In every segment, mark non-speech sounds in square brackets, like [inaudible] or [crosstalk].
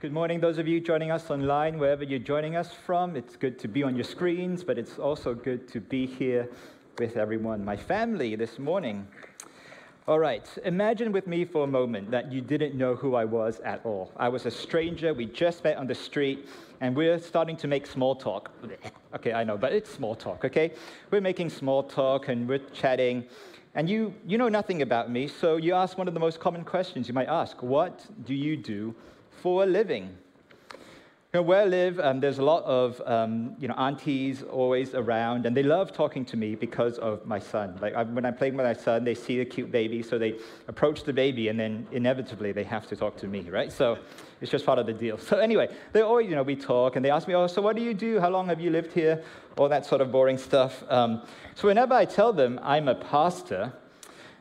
Good morning, those of you joining us online, wherever you're joining us from. It's good to be on your screens, but it's also good to be here with everyone, my family, this morning. All right, imagine with me for a moment that you didn't know who I was at all. I was a stranger, we just met on the street, and we're starting to make small talk. [laughs] Okay, I know, but it's small talk, okay? We're making small talk and we're chatting, and you, you know nothing about me, so you ask one of the most common questions you might ask What do you do for a living. You know, where I live, um, there's a lot of um, you know, aunties always around, and they love talking to me because of my son. Like I, when I'm playing with my son, they see the cute baby, so they approach the baby, and then inevitably they have to talk to me, right? So it's just part of the deal. [laughs] So anyway, they always, you know, we talk, and they ask me, oh, so what do you do? How long have you lived here? All that sort of boring stuff. Um, so whenever I tell them I'm a pastor,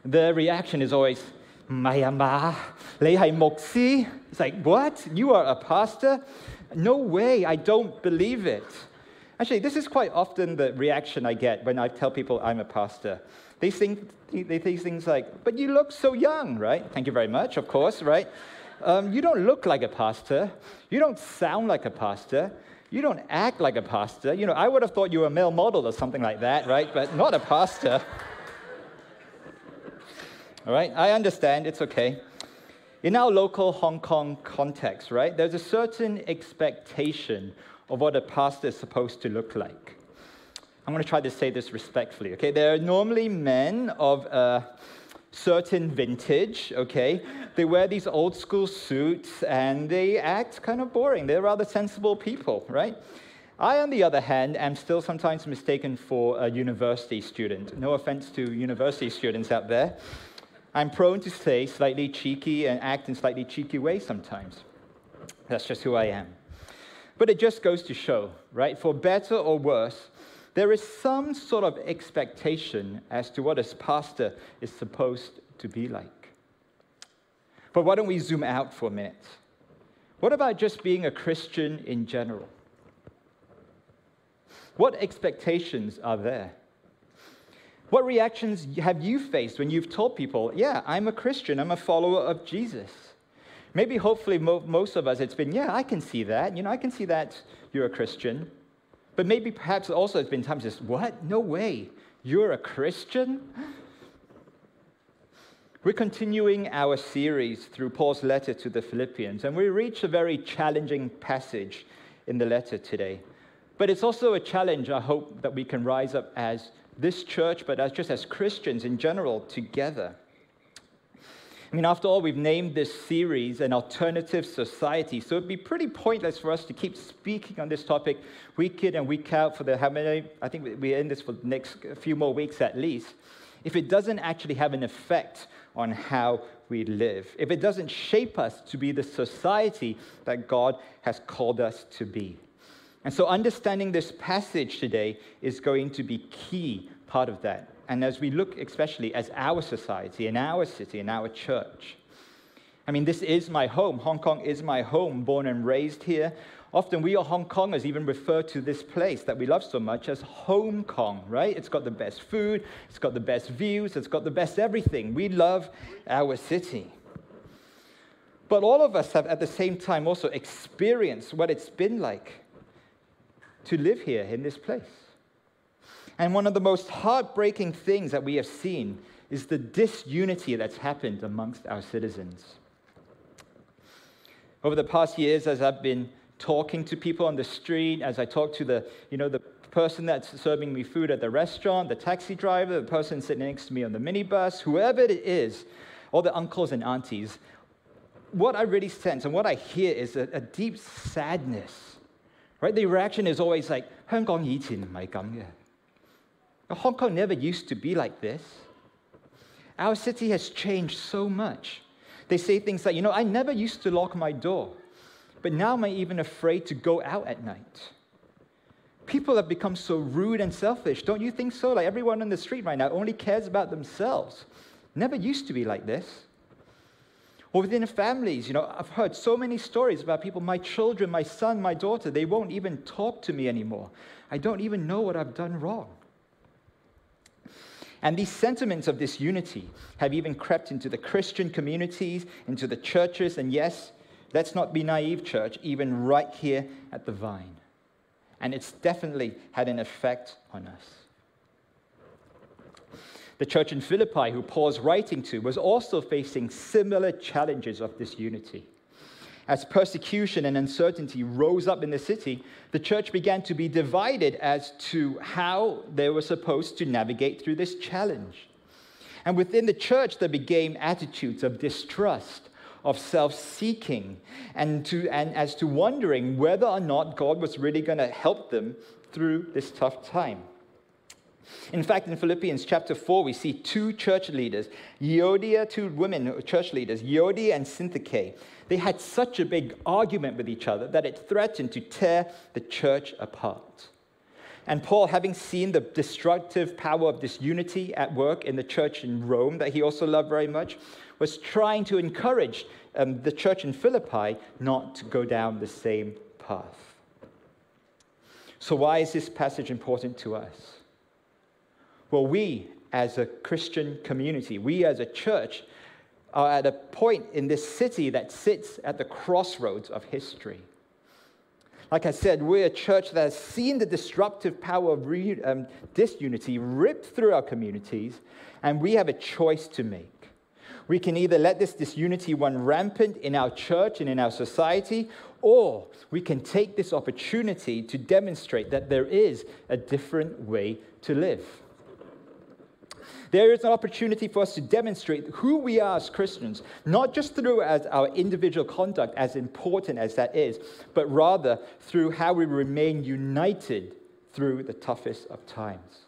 the reaction is always, 唔系啊嘛，你系牧师。It's like, what? You are a pastor? No way, I don't believe it. Actually, this is quite often the reaction I get when I tell people I'm a pastor. They think, they think things like, but you look so young, right? Thank you very much, of course, right? Um, you don't look like a pastor. You don't sound like a pastor. You don't act like a pastor. You know, I would have thought you were a male model or something like that, right? But not a pastor. All right, I understand, it's okay. In our local Hong Kong context, right, there's a certain expectation of what a pastor is supposed to look like. I'm going to try to say this respectfully, okay? They're normally men of a certain vintage, okay? They wear these old school suits and they act kind of boring. They're rather sensible people, right? I, on the other hand, am still sometimes mistaken for a university student. No offense to university students out there. I'm prone to say slightly cheeky and act in slightly cheeky ways sometimes. That's just who I am. But it just goes to show, right? For better or worse, there is some sort of expectation as to what a pastor is supposed to be like. But why don't we zoom out for a minute? What about just being a Christian in general? What expectations are there? What reactions have you faced when you've told people, yeah, I'm a Christian, I'm a follower of Jesus? Maybe, hopefully, mo- most of us, it's been, yeah, I can see that. You know, I can see that you're a Christian. But maybe perhaps also it's been times just, what? No way. You're a Christian? We're continuing our series through Paul's letter to the Philippians, and we reach a very challenging passage in the letter today. But it's also a challenge, I hope, that we can rise up as this church, but as just as Christians in general together. I mean, after all, we've named this series an alternative society, so it'd be pretty pointless for us to keep speaking on this topic week in and week out for the how many? I think we're in this for the next few more weeks at least. If it doesn't actually have an effect on how we live, if it doesn't shape us to be the society that God has called us to be. And so, understanding this passage today is going to be key part of that. And as we look, especially as our society, in our city, in our church, I mean, this is my home. Hong Kong is my home, born and raised here. Often we are Hong Kongers even refer to this place that we love so much as Hong Kong, right? It's got the best food, it's got the best views, it's got the best everything. We love our city. But all of us have at the same time also experienced what it's been like to live here in this place. And one of the most heartbreaking things that we have seen is the disunity that's happened amongst our citizens. Over the past years, as I've been talking to people on the street, as I talk to the, you know, the person that's serving me food at the restaurant, the taxi driver, the person sitting next to me on the minibus, whoever it is, all the uncles and aunties, what I really sense and what I hear is a, a deep sadness Right? The reaction is always like, 香港以前唔系咁嘅. Hong Kong never used to be like this. Our city has changed so much. They say things like, you know, I never used to lock my door, but now I'm even afraid to go out at night. People have become so rude and selfish. Don't you think so? Like everyone on the street right now only cares about themselves. Never used to be like this. Or within families, you know, I've heard so many stories about people, my children, my son, my daughter, they won't even talk to me anymore. I don't even know what I've done wrong. And these sentiments of disunity have even crept into the Christian communities, into the churches, and yes, Let's not be naive, church, even right here at the vine. And it's definitely had an effect on us. The church in Philippi, who Paul's writing to, was also facing similar challenges of disunity. As persecution and uncertainty rose up in the city, the church began to be divided as to how they were supposed to navigate through this challenge. And within the church, there became attitudes of distrust, of self seeking, and, and as to wondering whether or not God was really going to help them through this tough time. In fact, in Philippians chapter 4, we see two church leaders, Euodia, two women church leaders, Euodia and Syntyche. They had such a big argument with each other that it threatened to tear the church apart. And Paul, having seen the destructive power of disunity at work in the church in Rome, that he also loved very much, was trying to encourage um, the church in Philippi not to go down the same path. So, why is this passage important to us? Well, we as a Christian community, we as a church, are at a point in this city that sits at the crossroads of history. Like I said, we're a church that has seen the disruptive power of re, um, disunity rip through our communities, and we have a choice to make. We can either let this disunity run rampant in our church and in our society, or we can take this opportunity to demonstrate that there is a different way to live. There is an opportunity for us to demonstrate who we are as Christians, not just through as our individual conduct, as important as that is, but rather through how we remain united through the toughest of times.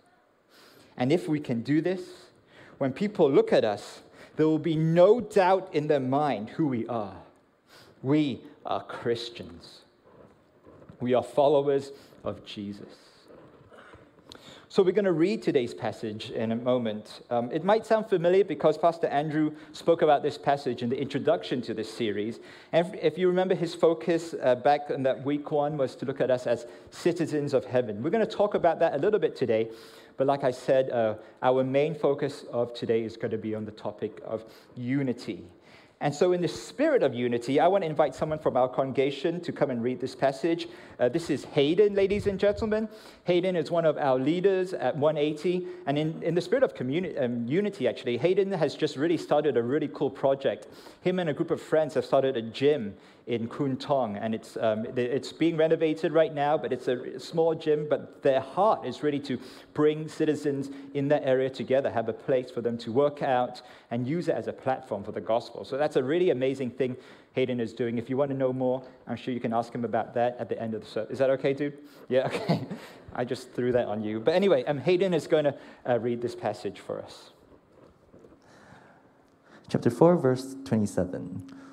And if we can do this, when people look at us, there will be no doubt in their mind who we are. We are Christians. We are followers of Jesus. So we're going to read today's passage in a moment. Um, it might sound familiar because Pastor Andrew spoke about this passage in the introduction to this series. And if, you remember, his focus uh, back in that week one was to look at us as citizens of heaven. We're going to talk about that a little bit today. But like I said, uh, our main focus of today is going to be on the topic of unity. And so, in the spirit of unity, I want to invite someone from our congregation to come and read this passage. Uh, this is Hayden, ladies and gentlemen. Hayden is one of our leaders at 180. And in, in the spirit of communi- um, unity, actually, Hayden has just really started a really cool project. Him and a group of friends have started a gym in Kwun Tong, and it's, um, it's being renovated right now, but it's a small gym. But their heart is really to bring citizens in that area together, have a place for them to work out, and use it as a platform for the gospel. So that's a really amazing thing Hayden is doing. If you want to know more, I'm sure you can ask him about that at the end of the service. Is that okay, dude? Yeah, [laughs] okay. I just threw that on you. But anyway, um, Hayden is going to uh, read this passage for us. Chapter 4, verse 27.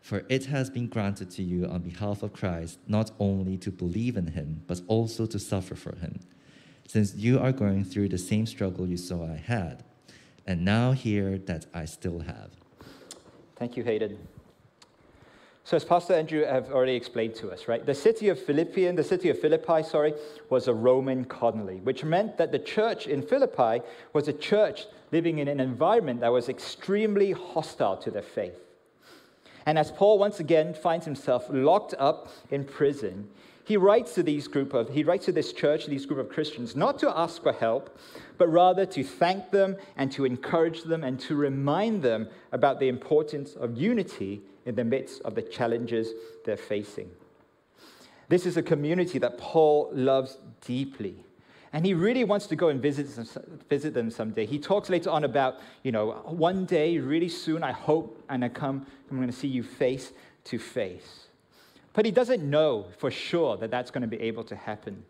for it has been granted to you on behalf of Christ not only to believe in him, but also to suffer for him, since you are going through the same struggle you saw I had, and now hear that I still have. Thank you, Hayden. So, as Pastor Andrew have already explained to us, right, the city of Philippian, the city of Philippi, sorry, was a Roman colony, which meant that the church in Philippi was a church living in an environment that was extremely hostile to their faith. And as Paul once again finds himself locked up in prison, he writes to these group of he writes to this church, these group of Christians, not to ask for help, but rather to thank them and to encourage them and to remind them about the importance of unity in the midst of the challenges they're facing. This is a community that Paul loves deeply. And he really wants to go and visit them, visit them someday. He talks later on about, you know, one day, really soon, I hope, and I come, I'm going to see you face to face. But he doesn't know for sure that that's going to be able to happen.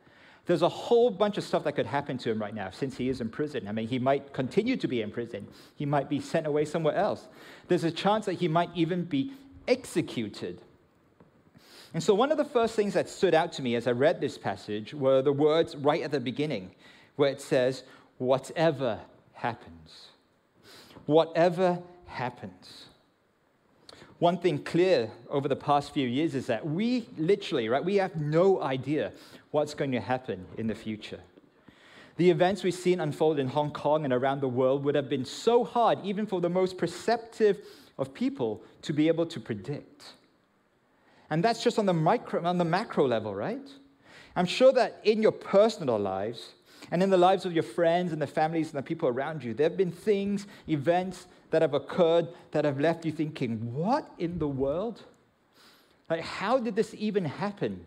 There's a whole bunch of stuff that could happen to him right now since he is in prison. I mean, he might continue to be in prison, he might be sent away somewhere else. There's a chance that he might even be executed. And so, one of the first things that stood out to me as I read this passage were the words right at the beginning, where it says, Whatever happens. Whatever happens. One thing clear over the past few years is that we literally, right, we have no idea what's going to happen in the future. The events we've seen unfold in Hong Kong and around the world would have been so hard, even for the most perceptive of people, to be able to predict. And that's just on the micro, on the macro level, right? I'm sure that in your personal lives and in the lives of your friends and the families and the people around you, there have been things, events that have occurred that have left you thinking, what in the world? Like, how did this even happen?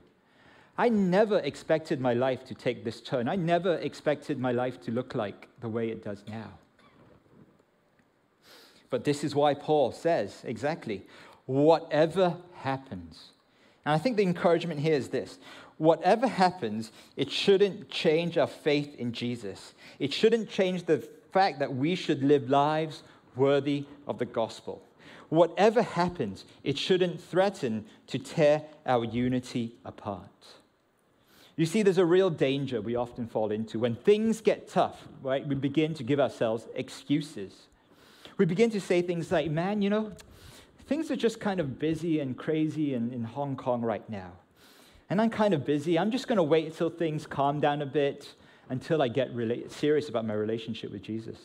I never expected my life to take this turn. I never expected my life to look like the way it does now. But this is why Paul says exactly whatever happens. And I think the encouragement here is this whatever happens, it shouldn't change our faith in Jesus. It shouldn't change the fact that we should live lives worthy of the gospel. Whatever happens, it shouldn't threaten to tear our unity apart. You see, there's a real danger we often fall into. When things get tough, right, we begin to give ourselves excuses. We begin to say things like, man, you know, things are just kind of busy and crazy in, in Hong Kong right now. And I'm kind of busy. I'm just going to wait until things calm down a bit until I get really serious about my relationship with Jesus.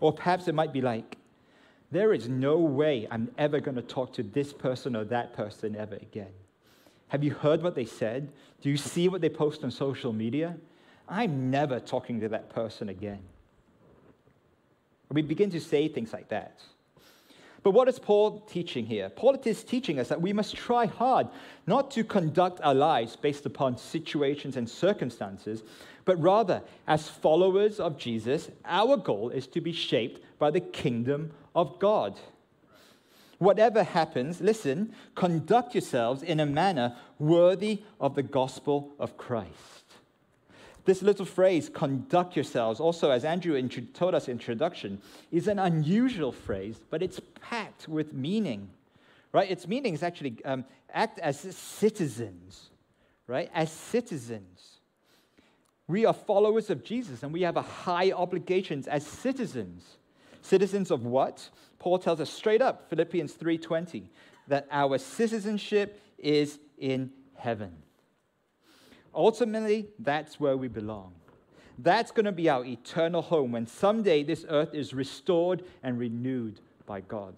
Or perhaps it might be like, there is no way I'm ever going to talk to this person or that person ever again. Have you heard what they said? Do you see what they post on social media? I'm never talking to that person again. We begin to say things like that. But what is Paul teaching here? Paul is teaching us that we must try hard not to conduct our lives based upon situations and circumstances, but rather, as followers of Jesus, our goal is to be shaped by the kingdom of God. Whatever happens, listen, conduct yourselves in a manner worthy of the gospel of Christ. This little phrase, conduct yourselves, also as Andrew told us in introduction, is an unusual phrase, but it's packed with meaning, right? Its meaning is actually um, act as citizens, right? As citizens. We are followers of Jesus and we have a high obligations as citizens. Citizens of what? Paul tells us straight up, Philippians 3:20, that our citizenship is in heaven. Ultimately, that's where we belong. That's going to be our eternal home when someday this earth is restored and renewed by God.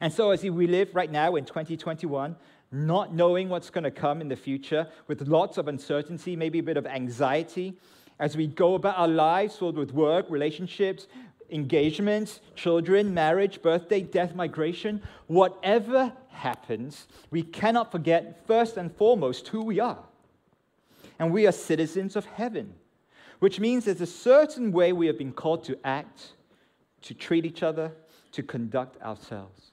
And so, as we live right now in 2021, not knowing what's going to come in the future, with lots of uncertainty, maybe a bit of anxiety, as we go about our lives filled with work, relationships, engagements, children, marriage, birthday, death, migration, whatever happens, we cannot forget first and foremost who we are. And we are citizens of heaven, which means there's a certain way we have been called to act, to treat each other, to conduct ourselves.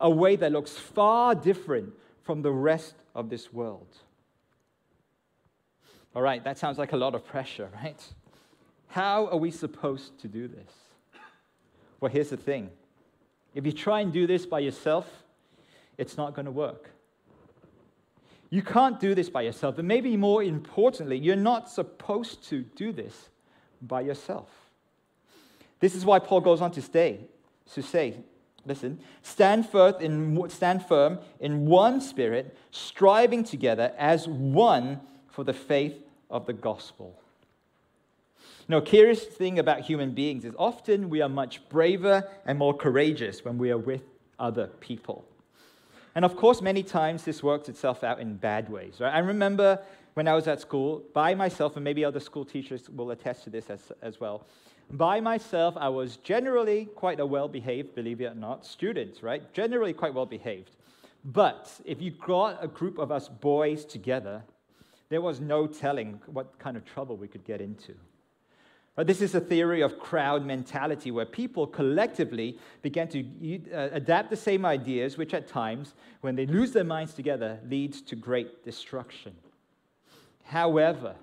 A way that looks far different from the rest of this world. All right, that sounds like a lot of pressure, right? How are we supposed to do this? Well, here's the thing if you try and do this by yourself, it's not going to work. You can't do this by yourself. And maybe more importantly, you're not supposed to do this by yourself. This is why Paul goes on to stay, to say, listen, stand firm in, stand firm in one spirit, striving together as one for the faith of the gospel. Now, curious thing about human beings is often we are much braver and more courageous when we are with other people. And of course, many times this works itself out in bad ways. Right? I remember when I was at school, by myself, and maybe other school teachers will attest to this as, as well. By myself, I was generally quite a well behaved, believe it or not, student, right? Generally quite well behaved. But if you got a group of us boys together, there was no telling what kind of trouble we could get into. But this is a theory of crowd mentality where people collectively began to uh, adapt the same ideas, which at times, when they lose their minds together, leads to great destruction. However,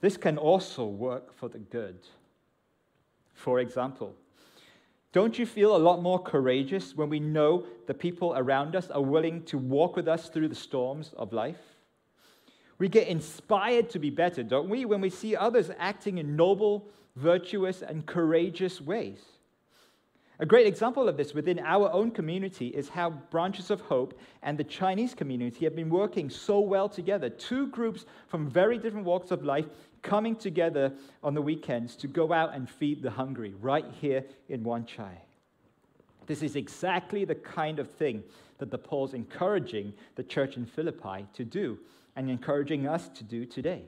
this can also work for the good. For example, Don't you feel a lot more courageous when we know the people around us are willing to walk with us through the storms of life? We get inspired to be better, don't we, when we see others acting in noble, virtuous, and courageous ways. A great example of this within our own community is how Branches of Hope and the Chinese community have been working so well together. Two groups from very different walks of life coming together on the weekends to go out and feed the hungry right here in Wan Chai. This is exactly the kind of thing that the Paul's encouraging the church in Philippi to do and encouraging us to do today.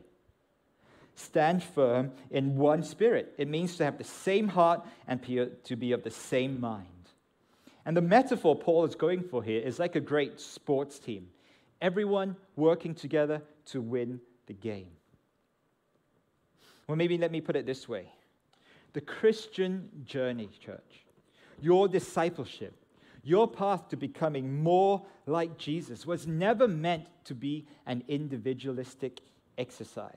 Stand firm in one spirit. It means to have the same heart and to be of the same mind. And the metaphor Paul is going for here is like a great sports team, everyone working together to win the game. Well, maybe let me put it this way the Christian journey, church, your discipleship, your path to becoming more like Jesus was never meant to be an individualistic exercise.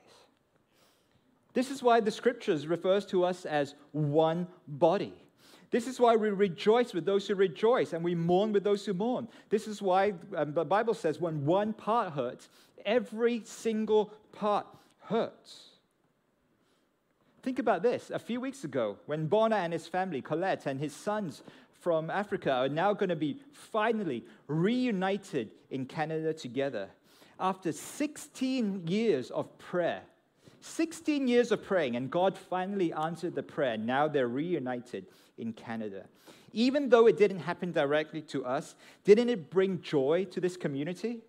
This is why the scriptures refers to us as one body. This is why we rejoice with those who rejoice and we mourn with those who mourn. This is why um, the Bible says when one part hurts, every single part hurts. Think about this. A few weeks ago, when Bona and his family, Colette and his sons from Africa, are now going to be finally reunited in Canada together. After 16 years of prayer, 16 years of praying, and God finally answered the prayer. Now they're reunited in Canada. Even though it didn't happen directly to us, didn't it bring joy to this community?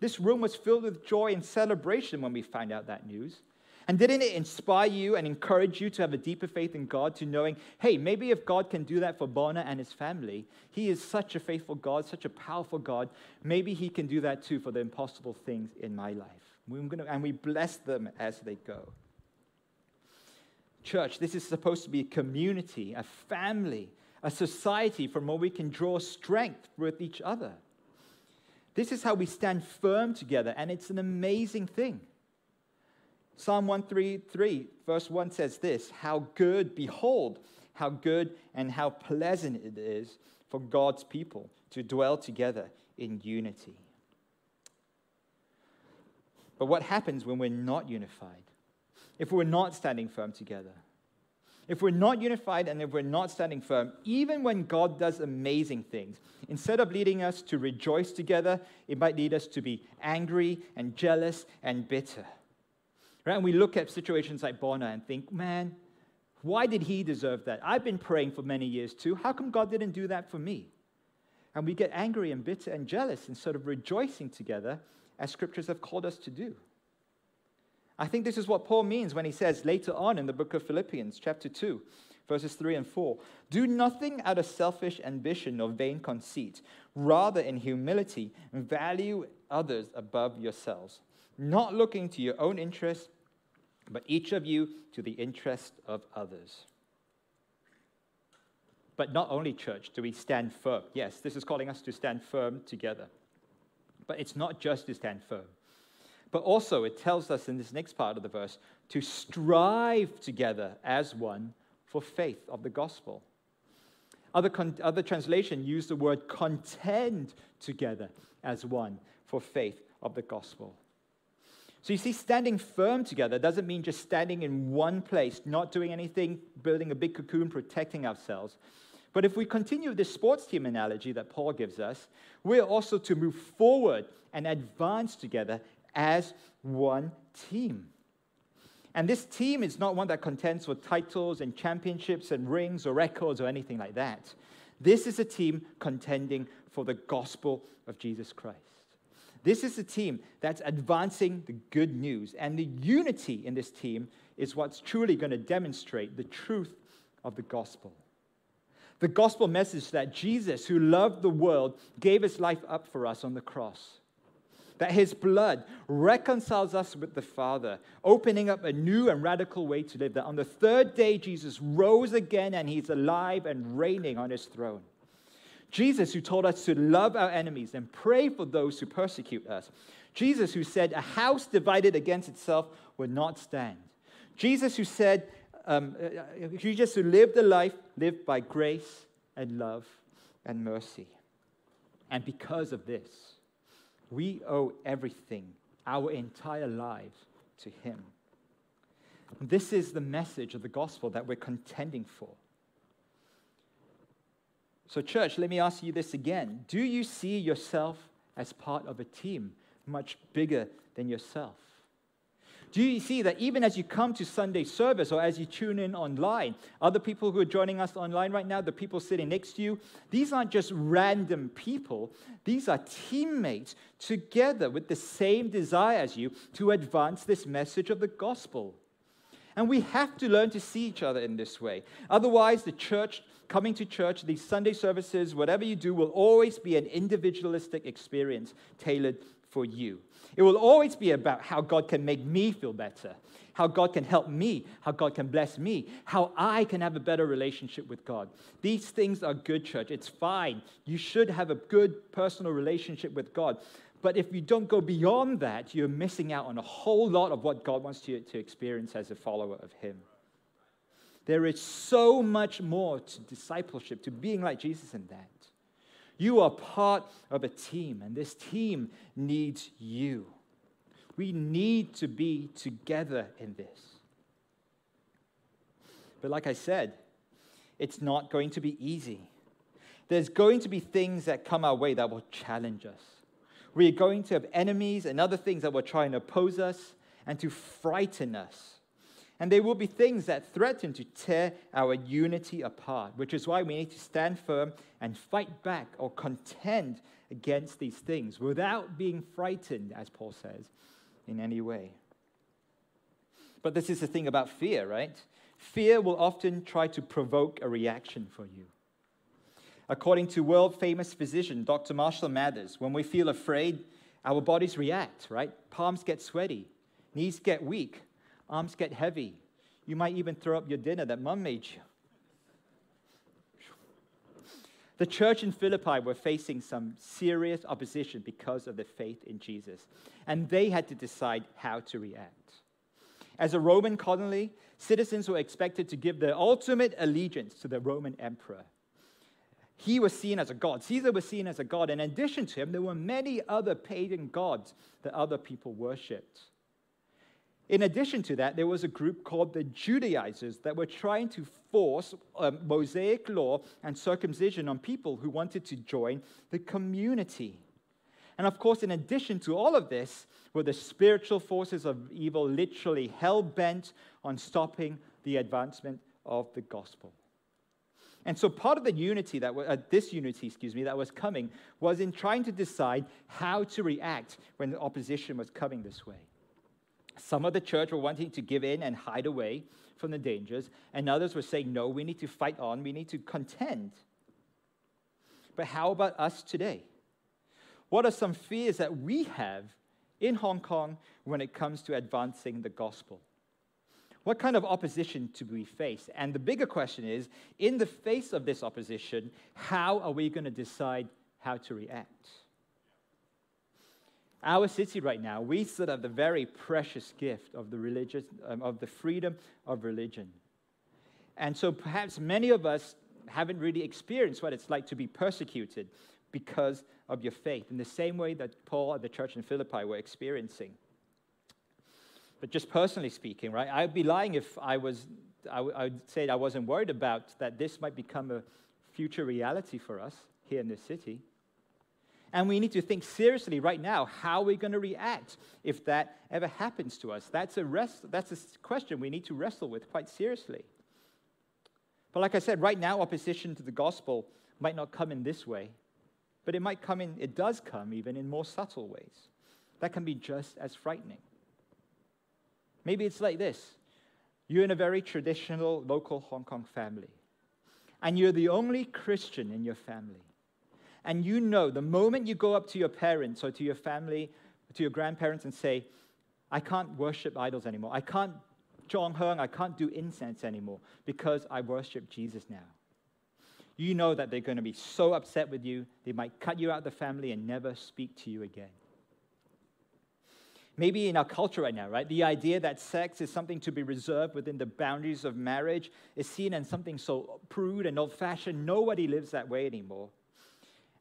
This room was filled with joy and celebration when we found out that news. And didn't it inspire you and encourage you to have a deeper faith in God, to knowing, hey, maybe if God can do that for Bona and his family, he is such a faithful God, such a powerful God, maybe he can do that too for the impossible things in my life and we bless them as they go. Church, this is supposed to be a community, a family, a society from where we can draw strength with each other. This is how we stand firm together, and it's an amazing thing. Psalm 133, verse 1 says this How good, behold, how good and how pleasant it is for God's people to dwell together in unity. But what happens when we're not unified? If we're not standing firm together? If we're not unified and if we're not standing firm, even when God does amazing things, instead of leading us to rejoice together, it might lead us to be angry and jealous and bitter. Right? And we look at situations like Bona and think, man, why did he deserve that? I've been praying for many years too. How come God didn't do that for me? And we get angry and bitter and jealous instead of rejoicing together as scriptures have called us to do. I think this is what Paul means when he says later on in the book of Philippians, chapter 2, verses 3 and 4 Do nothing out of selfish ambition or vain conceit, rather, in humility, value others above yourselves, not looking to your own interest, but each of you to the interest of others. But not only, church, do we stand firm. Yes, this is calling us to stand firm together. But it's not just to stand firm. But also, it tells us in this next part of the verse to strive together as one for faith of the gospel. Other, con- other translation use the word contend together as one for faith of the gospel. So you see, standing firm together doesn't mean just standing in one place, not doing anything, building a big cocoon, protecting ourselves. But if we continue this sports team analogy that Paul gives us, we're also to move forward and advance together as one team. And this team is not one that contends for titles and championships and rings or records or anything like that. This is a team contending for the gospel of Jesus Christ. This is a team that's advancing the good news. And the unity in this team is what's truly going to demonstrate the truth of the gospel the gospel message that Jesus, who loved the world, gave his life up for us on the cross. That his blood reconciles us with the Father, opening up a new and radical way to live. That on the third day, Jesus rose again and he's alive and reigning on his throne. Jesus, who told us to love our enemies and pray for those who persecute us. Jesus, who said, A house divided against itself would not stand. Jesus, who said, um, uh, uh, Jesus who lived a life lived by grace and love and mercy. And because of this, we owe everything, our entire lives, to Him. This is the message of the gospel that we're contending for. So, church, let me ask you this again. Do you see yourself as part of a team much bigger than yourself? Do you see that even as you come to Sunday service or as you tune in online, other people who are joining us online right now, the people sitting next to you, these aren't just random people. These are teammates together with the same desire as you to advance this message of the gospel. And we have to learn to see each other in this way. Otherwise, the church, coming to church, these Sunday services, whatever you do, will always be an individualistic experience tailored for you. It will always be about how God can make me feel better, how God can help me, how God can bless me, how I can have a better relationship with God. These things are good, church. It's fine. You should have a good personal relationship with God. But if you don't go beyond that, you're missing out on a whole lot of what God wants you to experience as a follower of Him. There is so much more to discipleship, to being like Jesus in that. You are part of a team, and this team needs you. We need to be together in this. But like I said, it's not going to be easy. There's going to be things that come our way that will challenge us. We're going to have enemies and other things that will try and oppose us and to frighten us. And there will be things that threaten to tear our unity apart, which is why we need to stand firm and fight back or contend against these things without being frightened, as Paul says, in any way. But this is the thing about fear, right? Fear will often try to provoke a reaction for you. According to world famous physician Dr. Marshall Mathers, when we feel afraid, our bodies react, right? Palms get sweaty, knees get weak, arms get heavy. You might even throw up your dinner that mum made you. The church in Philippi were facing some serious opposition because of their faith in Jesus, and they had to decide how to react. As a Roman colony, citizens were expected to give their ultimate allegiance to the Roman emperor. He was seen as a god. Caesar was seen as a god. And in addition to him, there were many other pagan gods that other people worshipped. In addition to that, there was a group called the Judaizers that were trying to force um, Mosaic law and circumcision on people who wanted to join the community. And of course, in addition to all of this, were the spiritual forces of evil literally hell bent on stopping the advancement of the gospel. And so part of the unity that uh, this unity, excuse me, that was coming was in trying to decide how to react when the opposition was coming this way. Some of the church were wanting to give in and hide away from the dangers, and others were saying, no, we need to fight on, we need to contend. But how about us today? What are some fears that we have in Hong Kong when it comes to advancing the gospel? What kind of opposition do we face? And the bigger question is in the face of this opposition, how are we going to decide how to react? Our city right now, we still have the very precious gift of the religious, um, of the freedom of religion. And so perhaps many of us haven't really experienced what it's like to be persecuted because of your faith, in the same way that Paul and the church in Philippi were experiencing. But just personally speaking, right, I'd be lying if I was, I, w- I would say I wasn't worried about that this might become a future reality for us here in this city. And we need to think seriously right now how we're going to react if that ever happens to us. That's a, rest, that's a question we need to wrestle with quite seriously. But like I said, right now, opposition to the gospel might not come in this way, but it might come in, it does come even in more subtle ways. That can be just as frightening. Maybe it's like this you're in a very traditional local Hong Kong family, and you're the only Christian in your family. And you know the moment you go up to your parents or to your family, to your grandparents, and say, I can't worship idols anymore. I can't Zhong Heng, I can't do incense anymore because I worship Jesus now. You know that they're going to be so upset with you, they might cut you out of the family and never speak to you again. Maybe in our culture right now, right? The idea that sex is something to be reserved within the boundaries of marriage is seen as something so prude and old fashioned. Nobody lives that way anymore.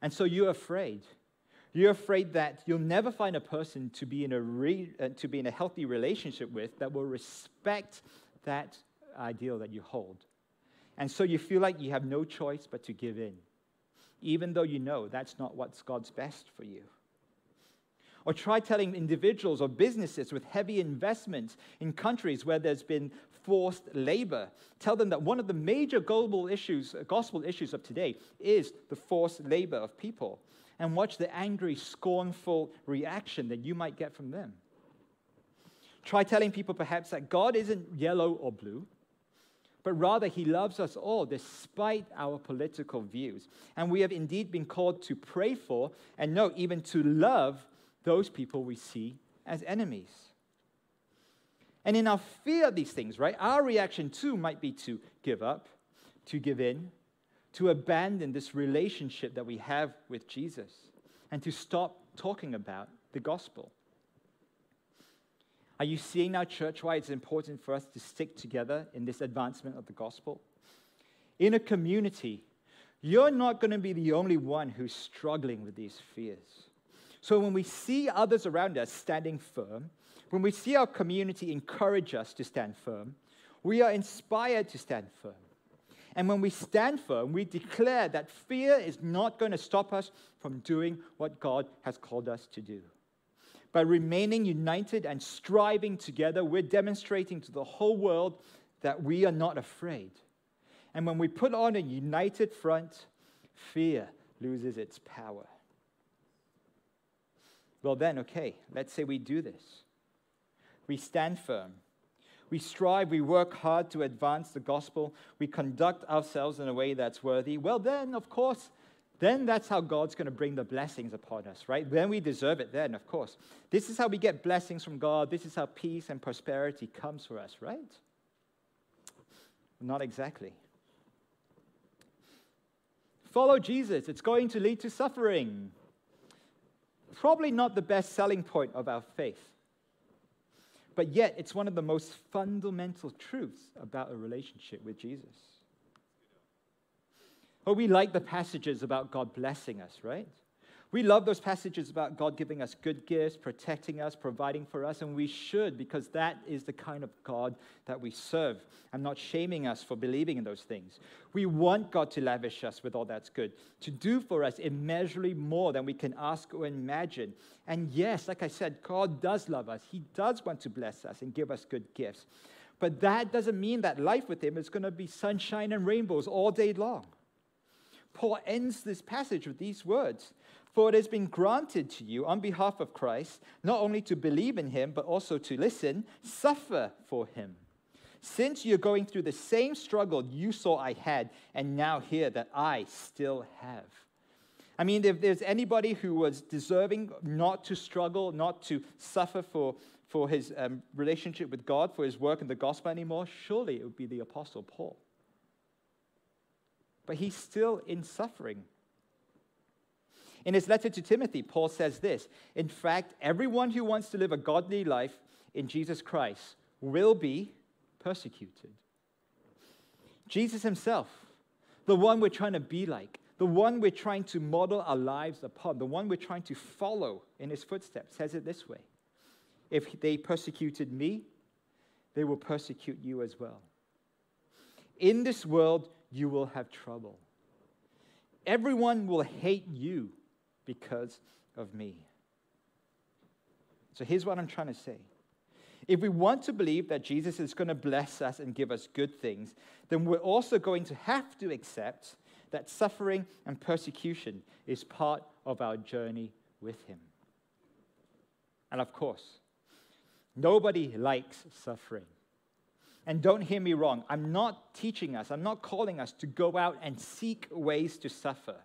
And so you're afraid. You're afraid that you'll never find a person to be in a, re- uh, to be in a healthy relationship with that will respect that ideal that you hold. And so you feel like you have no choice but to give in, even though you know that's not what's God's best for you. Or try telling individuals or businesses with heavy investments in countries where there's been forced labor. Tell them that one of the major global issues, uh, gospel issues of today is the forced labor of people. And watch the angry, scornful reaction that you might get from them. Try telling people perhaps that God isn't yellow or blue, but rather he loves us all despite our political views. And we have indeed been called to pray for and no, even to love those people we see as enemies. And in our fear of these things, right, our reaction too might be to give up, to give in, to abandon this relationship that we have with Jesus, and to stop talking about the gospel. Are you seeing now, church, why it's important for us to stick together in this advancement of the gospel? In a community, you're not going to be the only one who's struggling with these fears. So when we see others around us standing firm, when we see our community encourage us to stand firm, we are inspired to stand firm. And when we stand firm, we declare that fear is not going to stop us from doing what God has called us to do. By remaining united and striving together, we're demonstrating to the whole world that we are not afraid. And when we put on a united front, fear loses its power. Well, then, okay, let's say we do this. We stand firm. We strive, we work hard to advance the gospel. We conduct ourselves in a way that's worthy. Well, then, of course, then that's how God's going to bring the blessings upon us, right? Then we deserve it, then, of course. This is how we get blessings from God. This is how peace and prosperity comes for us, right? Not exactly. Follow Jesus, it's going to lead to suffering probably not the best selling point of our faith. But yet, it's one of the most fundamental truths about a relationship with Jesus. Well, we like the passages about God blessing us, right? We love those passages about God giving us good gifts, protecting us, providing for us, and we should because that is the kind of God that we serve. I'm not shaming us for believing in those things. We want God to lavish us with all that's good, to do for us immeasurably more than we can ask or imagine. And yes, like I said, God does love us, He does want to bless us and give us good gifts. But that doesn't mean that life with Him is going to be sunshine and rainbows all day long. Paul ends this passage with these words for it has been granted to you on behalf of Christ not only to believe in him, but also to listen, suffer for him. Since you're going through the same struggle you saw I had, and now hear that I still have. I mean, if there's anybody who was deserving not to struggle, not to suffer for, for his um, relationship with God, for his work in the gospel anymore, surely it would be the Apostle Paul. But he's still in suffering in his letter to Timothy, Paul says this In fact, everyone who wants to live a godly life in Jesus Christ will be persecuted. Jesus himself, the one we're trying to be like, the one we're trying to model our lives upon, the one we're trying to follow in his footsteps, says it this way If they persecuted me, they will persecute you as well. In this world, you will have trouble. Everyone will hate you because of me. So here's what I'm trying to say. If we want to believe that Jesus is going to bless us and give us good things, then we're also going to have to accept that suffering and persecution is part of our journey with Him. And of course, nobody likes suffering. And don't hear me wrong, I'm not teaching us, I'm not calling us to go out and seek ways to suffer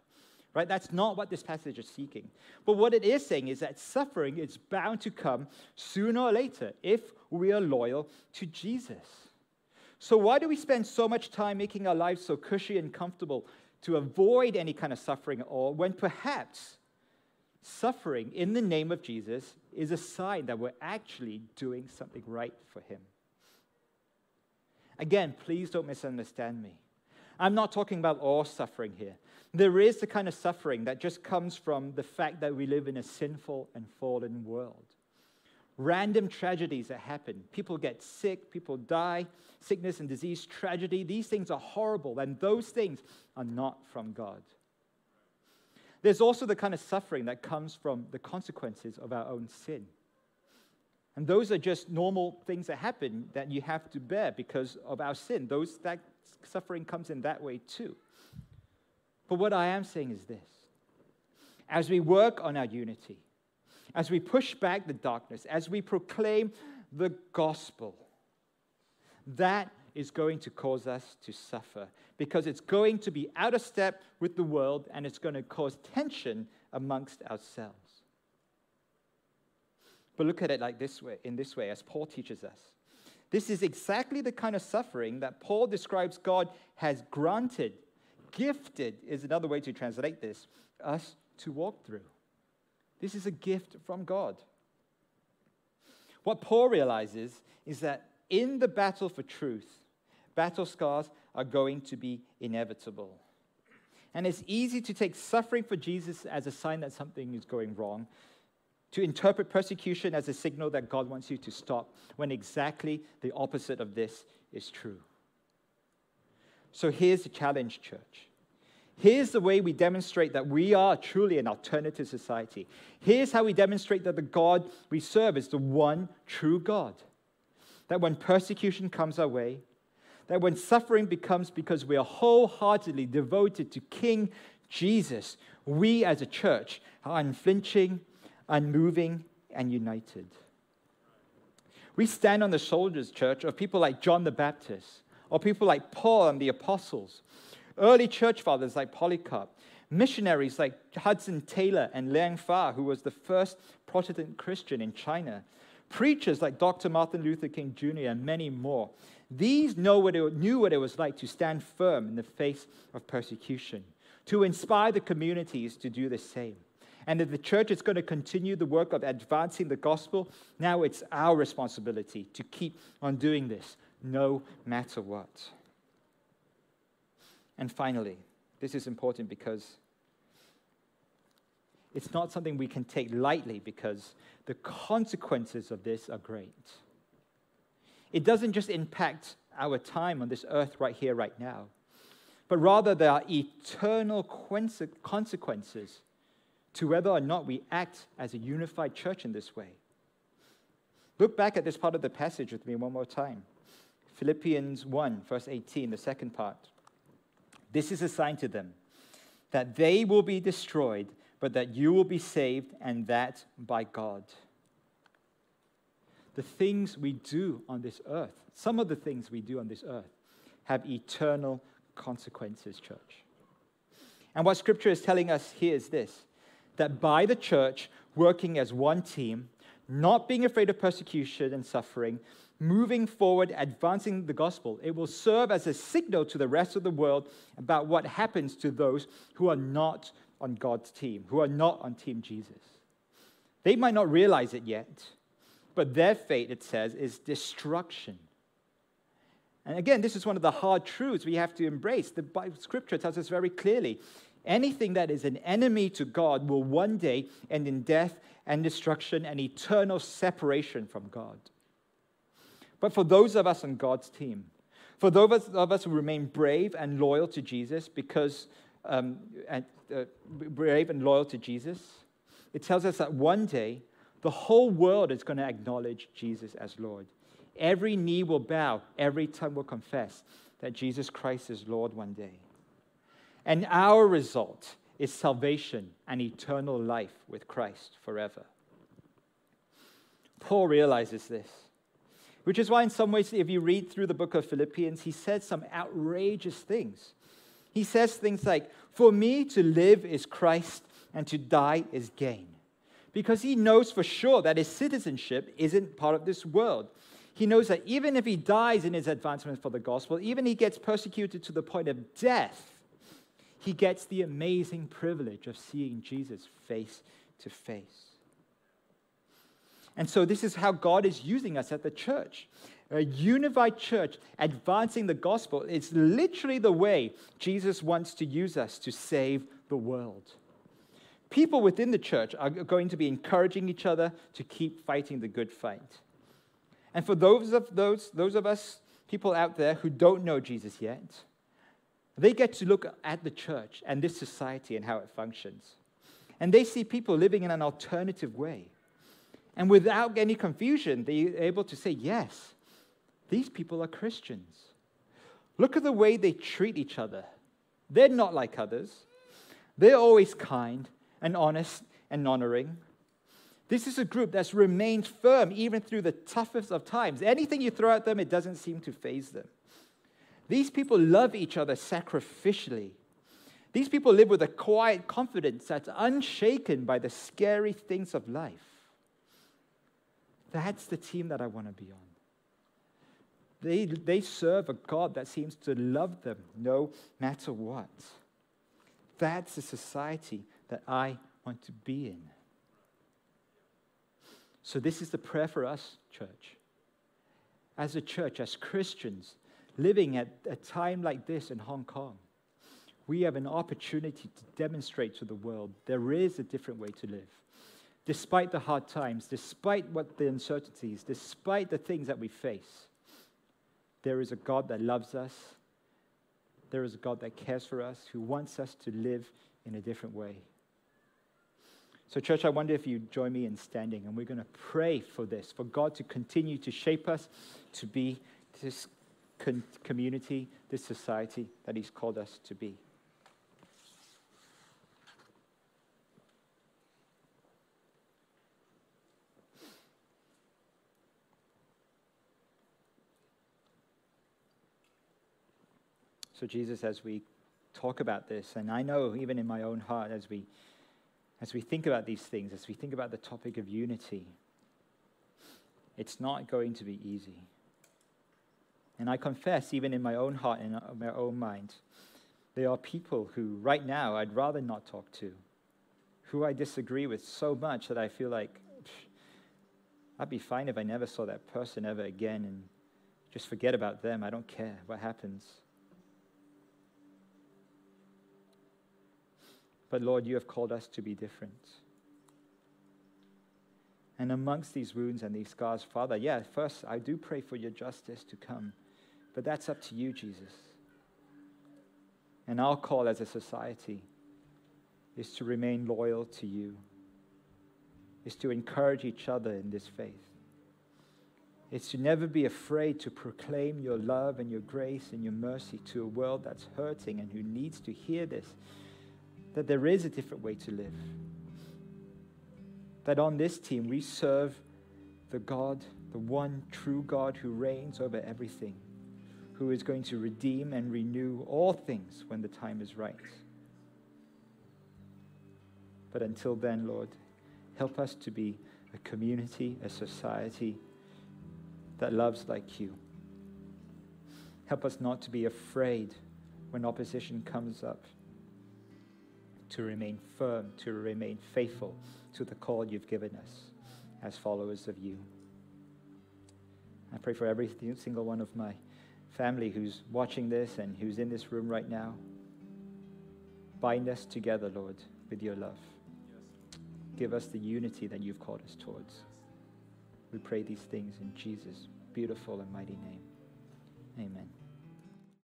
right? That's not what this passage is seeking. But what it is saying is that suffering is bound to come sooner or later if we are loyal to Jesus. So, why do we spend so much time making our lives so cushy and comfortable to avoid any kind of suffering at all when perhaps suffering in the name of Jesus is a sign that we're actually doing something right for Him. Again, please don't misunderstand me. I'm not talking about all suffering here. There is the kind of suffering that just comes from the fact that we live in a sinful and fallen world. Random tragedies that happen. People get sick, people die, sickness and disease, tragedy. These things are horrible, and those things are not from God. There's also the kind of suffering that comes from the consequences of our own sin. And those are just normal things that happen that you have to bear because of our sin. Those, that suffering comes in that way too. But what I am saying is this as we work on our unity, as we push back the darkness, as we proclaim the gospel, that is going to cause us to suffer because it's going to be out of step with the world and it's going to cause tension amongst ourselves. But look at it like this way, in this way, as Paul teaches us. This is exactly the kind of suffering that Paul describes God has granted, gifted is another way to translate this, us to walk through. This is a gift from God. What Paul realizes is that in the battle for truth, battle scars are going to be inevitable. And it's easy to take suffering for Jesus as a sign that something is going wrong, to interpret persecution as a signal that God wants you to stop, when exactly the opposite of this is true. So here's the challenge, church. Here's the way we demonstrate that we are truly an alternative society. Here's how we demonstrate that the God we serve is the one true God. That when persecution comes our way, that when suffering becomes because we are wholeheartedly devoted to King Jesus, we as a church are unflinching, unmoving, and united. We stand on the shoulders, church, of people like John the Baptist, or people like Paul and the apostles, early church fathers like Polycarp, missionaries like Hudson Taylor and Liang Fa, who was the first Protestant Christian in China, preachers like Dr. Martin Luther King Jr., and many more. These know what it, knew what it was like to stand firm in the face of persecution, to inspire the communities to do the same. And if the church is going to continue the work of advancing the gospel, now it's our responsibility to keep on doing this, no matter what. And finally, this is important because it's not something we can take lightly because the consequences of this are great. It doesn't just impact our time on this earth right here, right now, but rather there are eternal consequences to whether or not we act as a unified church in this way. Look back at this part of the passage with me one more time. Philippians 1, verse 18, the second part. This is a sign to them that they will be destroyed, but that you will be saved, and that by God. The things we do on this earth, some of the things we do on this earth, have eternal consequences, church. And what scripture is telling us here is this that by the church working as one team, not being afraid of persecution and suffering, moving forward, advancing the gospel, it will serve as a signal to the rest of the world about what happens to those who are not on God's team, who are not on Team Jesus. They might not realize it yet, but their fate, it says, is destruction. And again, this is one of the hard truths we have to embrace. The Bible, scripture tells us very clearly anything that is an enemy to God will one day end in death and destruction and eternal separation from God. But for those of us on God's team, for those of us who remain brave and loyal to Jesus, because um, and, uh, brave and loyal to Jesus, it tells us that one day the whole world is going to acknowledge Jesus as Lord. Every knee will bow, every tongue will confess that Jesus Christ is Lord one day. And our result is salvation and eternal life with Christ forever. Paul realizes this, which is why, in some ways, if you read through the book of Philippians, he says some outrageous things. He says things like, For me to live is Christ, and to die is gain. Because he knows for sure that his citizenship isn't part of this world. He knows that even if he dies in his advancement for the gospel, even he gets persecuted to the point of death, he gets the amazing privilege of seeing Jesus face to face. And so, this is how God is using us at the church. A unified church advancing the gospel is literally the way Jesus wants to use us to save the world. People within the church are going to be encouraging each other to keep fighting the good fight. And for those of, those, those of us, people out there who don't know Jesus yet, they get to look at the church and this society and how it functions. And they see people living in an alternative way. And without any confusion, they're able to say, yes, these people are Christians. Look at the way they treat each other. They're not like others, they're always kind and honest and honoring. This is a group that's remained firm even through the toughest of times. Anything you throw at them, it doesn't seem to faze them. These people love each other sacrificially. These people live with a quiet confidence that's unshaken by the scary things of life. That's the team that I want to be on. They, they serve a God that seems to love them no matter what. That's the society that I want to be in. So, this is the prayer for us, church. As a church, as Christians, living at a time like this in Hong Kong, we have an opportunity to demonstrate to the world there is a different way to live. Despite the hard times, despite what the uncertainties, despite the things that we face, there is a God that loves us. There is a God that cares for us, who wants us to live in a different way. So, church, I wonder if you join me in standing, and we're going to pray for this, for God to continue to shape us to be this community, this society that He's called us to be. So, Jesus, as we talk about this, and I know even in my own heart, as we, as we think about these things, as we think about the topic of unity, it's not going to be easy. And I confess, even in my own heart and uh, my own mind, there are people who, right now, I'd rather not talk to, who I disagree with so much that I feel like I'd be fine if I never saw that person ever again and just forget about them. I don't care what happens. But Lord, you have called us to be different. And amongst these wounds and these scars, Father, yeah, first I do pray for your justice to come. But that's up to you, Jesus. And our call as a society is to remain loyal to you, is to encourage each other in this faith. It's to never be afraid to proclaim your love and your grace and your mercy to a world that's hurting and who needs to hear this that there is a different way to live. That on this team we serve the God, the one true God who reigns over everything, who is going to redeem and renew all things when the time is right. But until then, Lord, help us to be a community, a society that loves like you. Help us not to be afraid when opposition comes up to remain firm, to remain faithful to the call you've given us as followers of you. I pray for every single one of my family who's watching this and who's in this room right now. Bind us together, Lord, with your love. Give us the unity that you've called us towards. We pray these things in Jesus' beautiful and mighty name. Amen.